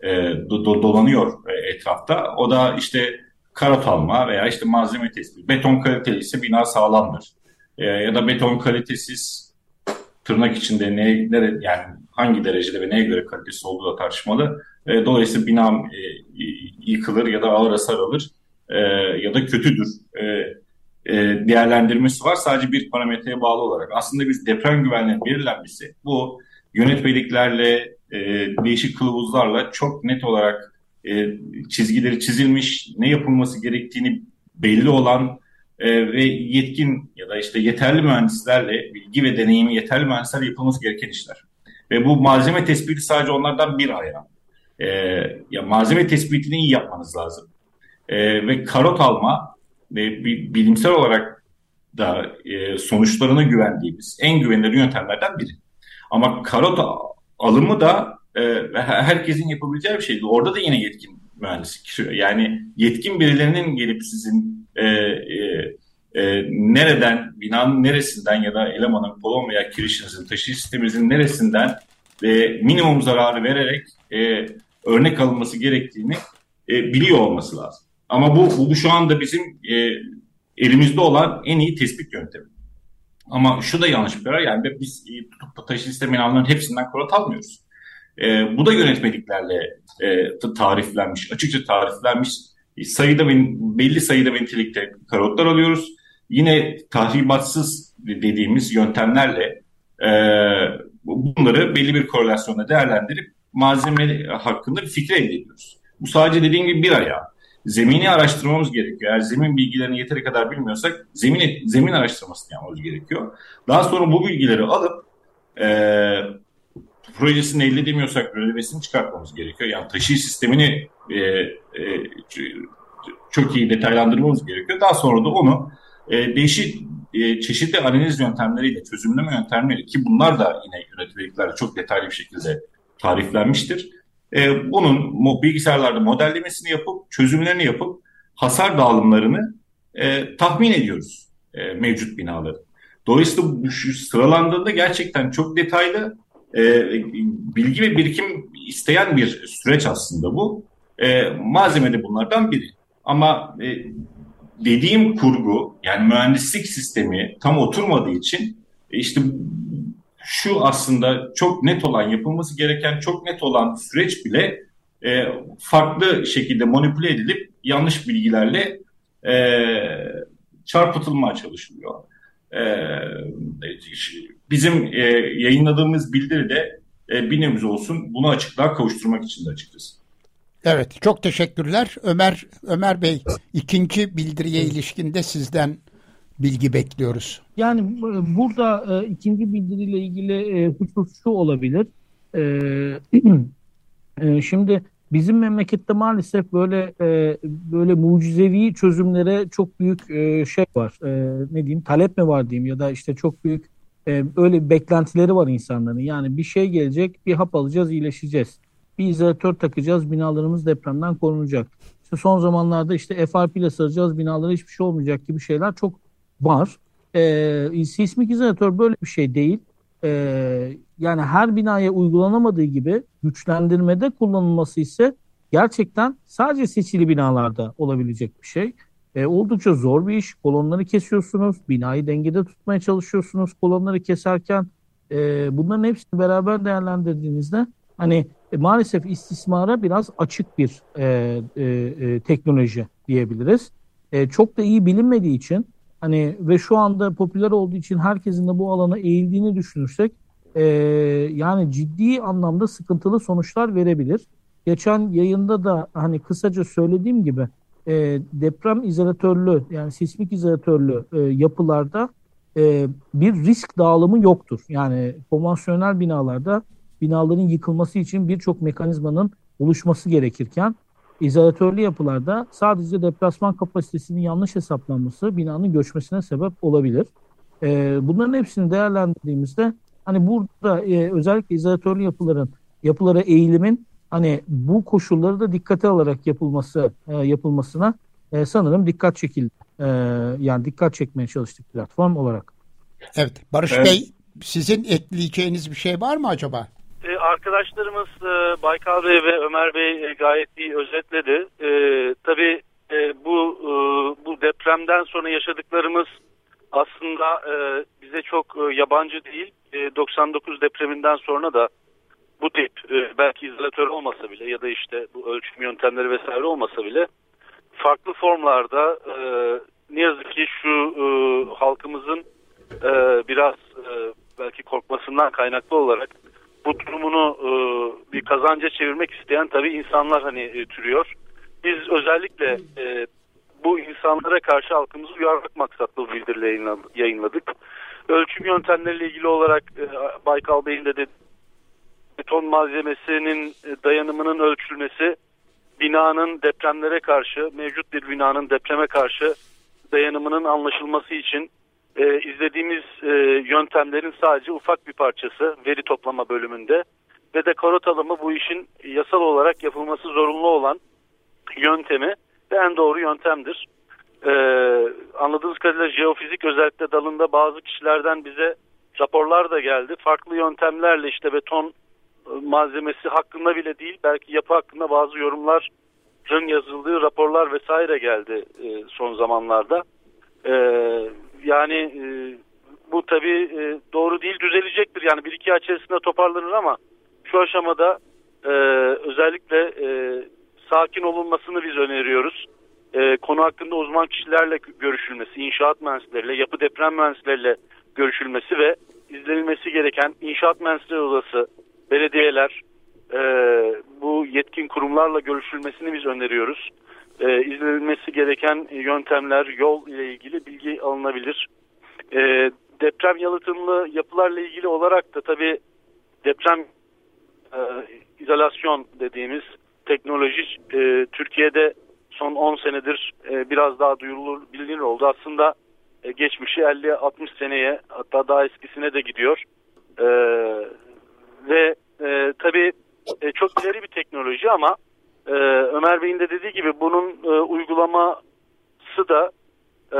e, do, do, dolanıyor e, etrafta. O da işte karat alma veya işte malzeme tespiti. Beton kaliteli ise bina sağlamdır. E, ya da beton kalitesiz tırnak içinde ne, nere, yani hangi derecede ve neye göre kalitesi olduğu da tartışmalı. E, dolayısıyla binam e, yıkılır ya da ağır hasar alır e, ya da kötüdür e, e, değerlendirmesi var. Sadece bir parametreye bağlı olarak. Aslında biz deprem güvenliğinin belirlenmesi bu yönetmeliklerle, e, değişik kılavuzlarla çok net olarak e, çizgileri çizilmiş, ne yapılması gerektiğini belli olan e, ve yetkin ya da işte yeterli mühendislerle bilgi ve deneyimi yeterli mühendisler yapılması gereken işler. Ve bu malzeme tespiti sadece onlardan bir ayağı. E, ya malzeme tespitini iyi yapmanız lazım. E, ve karot alma ve bilimsel olarak da e, sonuçlarına güvendiğimiz en güvenilir yöntemlerden biri. Ama karot alımı da e, herkesin yapabileceği bir şeydi. Orada da yine yetkin mühendislik. Yani yetkin birilerinin gelip sizin e, e, e, nereden, binanın neresinden ya da elemanın, kolon veya kirişinizin, taşıyıcı sisteminizin neresinden e, minimum zararı vererek e, örnek alınması gerektiğini e, biliyor olması lazım. Ama bu, bu şu anda bizim e, elimizde olan en iyi tespit yöntemi. Ama şu da yanlış bir karar. Yani biz e, tutup da taşıyıcı sistem hepsinden korat almıyoruz. E, bu da yönetmeliklerle e, tariflenmiş, açıkça tariflenmiş sayıda belli sayıda ventilikte karotlar alıyoruz. Yine tahribatsız dediğimiz yöntemlerle e, bunları belli bir korelasyonla değerlendirip malzeme hakkında bir fikir elde ediyoruz. Bu sadece dediğim gibi bir ayağı. Zemini araştırmamız gerekiyor. Eğer zemin bilgilerini yeteri kadar bilmiyorsak zemin zemin araştırmasını yapmamız gerekiyor. Daha sonra bu bilgileri alıp e, projesini elde edemiyorsak rölevesini çıkartmamız gerekiyor. Yani taşıyıcı sistemini e, e, çok iyi detaylandırmamız gerekiyor. Daha sonra da onu e, değişik e, çeşitli analiz yöntemleriyle, çözümleme yöntemleriyle ki bunlar da yine yönetmeliklerle çok detaylı bir şekilde tariflenmiştir. E, bunun bilgisayarlarda modellemesini yapıp, çözümlerini yapıp hasar dağılımlarını e, tahmin ediyoruz e, mevcut binaları. Dolayısıyla bu sıralandığında gerçekten çok detaylı e, bilgi ve birikim isteyen bir süreç aslında bu. E, malzeme de bunlardan biri. Ama e, dediğim kurgu yani mühendislik sistemi tam oturmadığı için e, işte şu aslında çok net olan yapılması gereken çok net olan süreç bile e, farklı şekilde manipüle edilip yanlış bilgilerle e, çarpıtılmaya çalışılıyor. E, bizim e, yayınladığımız bildiride e, bir nebze olsun bunu açıklığa kavuşturmak için de açıkçası. Evet çok teşekkürler. Ömer Ömer Bey ikinci bildiriye ilişkinde sizden bilgi bekliyoruz. Yani burada e, ikinci bildiriyle ilgili e, husus şu olabilir. E, e, şimdi bizim memlekette maalesef böyle e, böyle mucizevi çözümlere çok büyük e, şey var. E, ne diyeyim talep mi var diyeyim ya da işte çok büyük e, öyle beklentileri var insanların. Yani bir şey gelecek, bir hap alacağız, iyileşeceğiz bir izolatör takacağız, binalarımız depremden korunacak. İşte son zamanlarda işte FRP ile saracağız, binalara hiçbir şey olmayacak gibi şeyler çok var. E, sismik izolatör böyle bir şey değil. E, yani her binaya uygulanamadığı gibi güçlendirmede kullanılması ise gerçekten sadece seçili binalarda olabilecek bir şey. E, oldukça zor bir iş. Kolonları kesiyorsunuz, binayı dengede tutmaya çalışıyorsunuz. Kolonları keserken e, bunların hepsini beraber değerlendirdiğinizde hani e, maalesef istismara biraz açık bir e, e, e, teknoloji diyebiliriz. E, çok da iyi bilinmediği için hani ve şu anda popüler olduğu için herkesin de bu alana eğildiğini düşünürsek e, yani ciddi anlamda sıkıntılı sonuçlar verebilir. Geçen yayında da hani kısaca söylediğim gibi e, deprem izolatörlü yani sismik izolatörlü e, yapılarda e, bir risk dağılımı yoktur. Yani konvansiyonel binalarda binaların yıkılması için birçok mekanizmanın oluşması gerekirken izolatörlü yapılarda sadece deplasman kapasitesinin yanlış hesaplanması binanın göçmesine sebep olabilir. E, bunların hepsini değerlendirdiğimizde hani burada e, özellikle izolatörlü yapıların yapılara eğilimin hani bu koşulları da dikkate alarak yapılması e, yapılmasına e, sanırım dikkat çekildi. E, yani dikkat çekmeye çalıştık platform olarak. Evet Barış evet. Bey sizin ekleyeceğiniz bir şey var mı acaba? E, arkadaşlarımız e, Baykal Bey ve Ömer Bey e, gayet iyi özetledi. E, tabii bu bu depremden sonra yaşadıklarımız aslında bize çok yabancı değil. E, 99 depreminden sonra da bu tip belki izolatör olmasa bile ya da işte bu ölçüm yöntemleri vesaire olmasa bile farklı formlarda ne yazık ki şu halkımızın biraz belki korkmasından kaynaklı olarak bu durumunu e, bir kazanca çevirmek isteyen tabii insanlar hani e, türüyor. Biz özellikle e, bu insanlara karşı halkımızı uyarmak maksatlı bu yayınladık. Ölçüm yöntemleriyle ilgili olarak e, Baykal Bey'in de dedi, beton malzemesinin e, dayanımının ölçülmesi binanın depremlere karşı mevcut bir binanın depreme karşı dayanımının anlaşılması için e, izlediğimiz e, yöntemlerin sadece ufak bir parçası veri toplama bölümünde ve de karot alımı bu işin yasal olarak yapılması zorunlu olan yöntemi ve en doğru yöntemdir. Ee, anladığınız kadarıyla jeofizik özellikle dalında bazı kişilerden bize raporlar da geldi. Farklı yöntemlerle işte beton e, malzemesi hakkında bile değil belki yapı hakkında bazı yorumların yazıldığı raporlar vesaire geldi e, son zamanlarda. E, yani e, bu tabii e, doğru değil düzelecektir. Yani bir iki ay içerisinde toparlanır ama şu aşamada e, özellikle e, sakin olunmasını biz öneriyoruz. E, konu hakkında uzman kişilerle görüşülmesi, inşaat mühendisleriyle, yapı deprem mühendisleriyle görüşülmesi ve izlenilmesi gereken inşaat mühendisleri odası, belediyeler, e, bu yetkin kurumlarla görüşülmesini biz öneriyoruz. E, izlenilmesi gereken yöntemler, yol ile ilgili bilgi alınabilir. E, deprem yalıtımlı yapılarla ilgili olarak da tabii deprem e, izolasyon dediğimiz teknoloji e, Türkiye'de son 10 senedir e, biraz daha duyurulur, bilinir oldu. Aslında e, geçmişi 50-60 seneye hatta daha eskisine de gidiyor. E, ve e, tabii e, çok ileri bir teknoloji ama e, Ömer Bey'in de dediği gibi bunun e, uygulaması da e,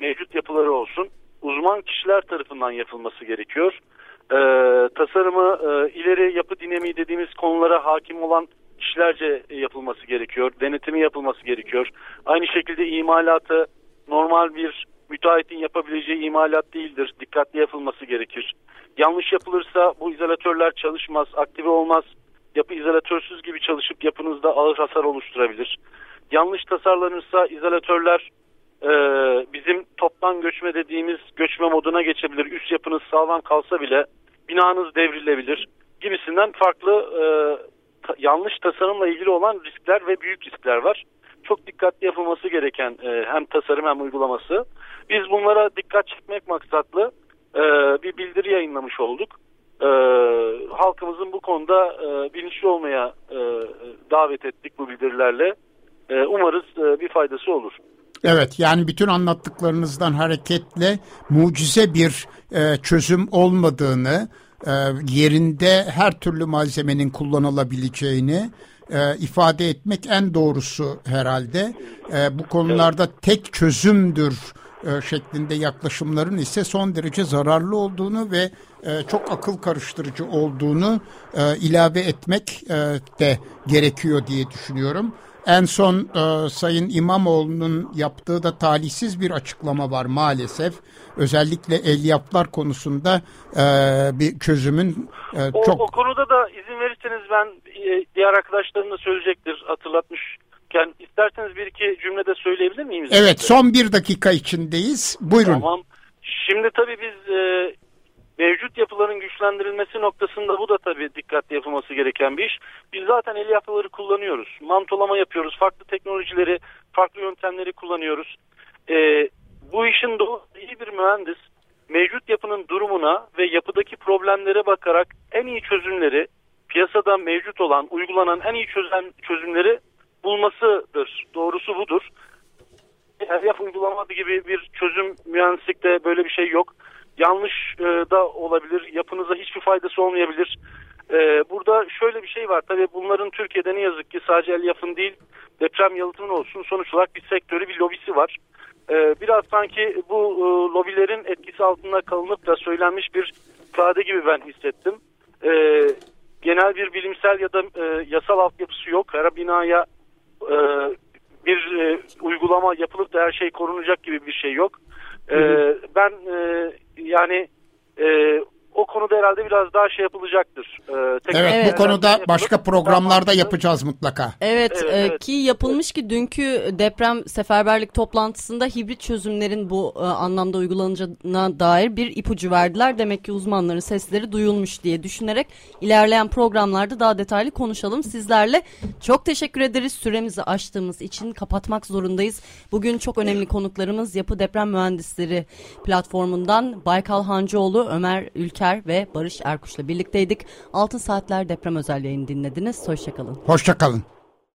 mevcut yapıları olsun uzman kişiler tarafından yapılması gerekiyor. E, tasarımı e, ileri yapı dinamiği dediğimiz konulara hakim olan kişilerce yapılması gerekiyor. Denetimi yapılması gerekiyor. Aynı şekilde imalatı normal bir müteahhitin yapabileceği imalat değildir. Dikkatli yapılması gerekir. Yanlış yapılırsa bu izolatörler çalışmaz, aktive olmaz. Yapı izolatörsüz gibi çalışıp yapınızda ağır hasar oluşturabilir. Yanlış tasarlanırsa izolatörler e, bizim toptan göçme dediğimiz göçme moduna geçebilir. Üst yapınız sağlam kalsa bile binanız devrilebilir gibisinden farklı e, ta, yanlış tasarımla ilgili olan riskler ve büyük riskler var. Çok dikkatli yapılması gereken e, hem tasarım hem uygulaması. Biz bunlara dikkat çekmek maksatlı e, bir bildiri yayınlamış olduk. E, halkımızın bu konuda e, bilinçli olmaya e, davet ettik bu bildirilerle. E, umarız e, bir faydası olur. Evet yani bütün anlattıklarınızdan hareketle mucize bir e, çözüm olmadığını, e, yerinde her türlü malzemenin kullanılabileceğini e, ifade etmek en doğrusu herhalde. E, bu konularda tek çözümdür e, şeklinde yaklaşımların ise son derece zararlı olduğunu ve e, çok akıl karıştırıcı olduğunu e, ilave etmek e, de gerekiyor diye düşünüyorum. En son e, Sayın İmamoğlu'nun yaptığı da talihsiz bir açıklama var maalesef. Özellikle elyaflar konusunda e, bir çözümün e, o, çok... O konuda da izin verirseniz ben e, diğer arkadaşlarım da söyleyecektir hatırlatmışken. isterseniz bir iki cümlede söyleyebilir miyim? Evet son bir dakika içindeyiz. Buyurun. Tamam. Şimdi tabii biz e, mevcut yapıların güçlendirilmesi noktasında bu da tabii dikkatli yapılması gereken bir iş. Biz zaten el yapıları kullanıyoruz. Mantolama yapıyoruz. Farklı teknolojileri, farklı yöntemleri kullanıyoruz. Ee, bu işin doğru iyi bir mühendis mevcut yapının durumuna ve yapıdaki problemlere bakarak en iyi çözümleri piyasada mevcut olan, uygulanan en iyi çözüm, çözümleri bulmasıdır. Doğrusu budur. Elyaf uygulamadı gibi bir çözüm mühendislikte böyle bir şey yok yanlış e, da olabilir. Yapınıza hiçbir faydası olmayabilir. E, burada şöyle bir şey var. Tabii bunların Türkiye'de ne yazık ki sadece el yapın değil deprem yalıtımın olsun sonuç olarak bir sektörü bir lobisi var. E, biraz sanki bu e, lobilerin etkisi altında kalınıp da söylenmiş bir ifade gibi ben hissettim. E, genel bir bilimsel ya da e, yasal altyapısı yok. Her binaya e, bir e, uygulama yapılıp da her şey korunacak gibi bir şey yok. E, ben e, yani e, o konuda herhalde biraz daha şey yapılacaktır. Ee, tekrar Evet, Evet. bu konuda yapılıp başka programlarda yapacağız mutlaka. Evet, Evet, e, evet. ki yapılmış ki dünkü deprem seferberlik toplantısında hibrit çözümlerin bu e, anlamda uygulanacağına dair bir ipucu verdiler. Demek ki uzmanların sesleri duyulmuş diye düşünerek ilerleyen programlarda daha detaylı konuşalım sizlerle. Çok teşekkür ederiz süremizi aştığımız için kapatmak zorundayız. Bugün çok önemli konuklarımız Yapı Deprem Mühendisleri platformundan Baykal Hancıoğlu, Ömer Ülker ve Barış Erkuş'la birlikteydik. Altın Saatler Deprem Özel yayını dinlediniz. Hoşçakalın. Hoşçakalın.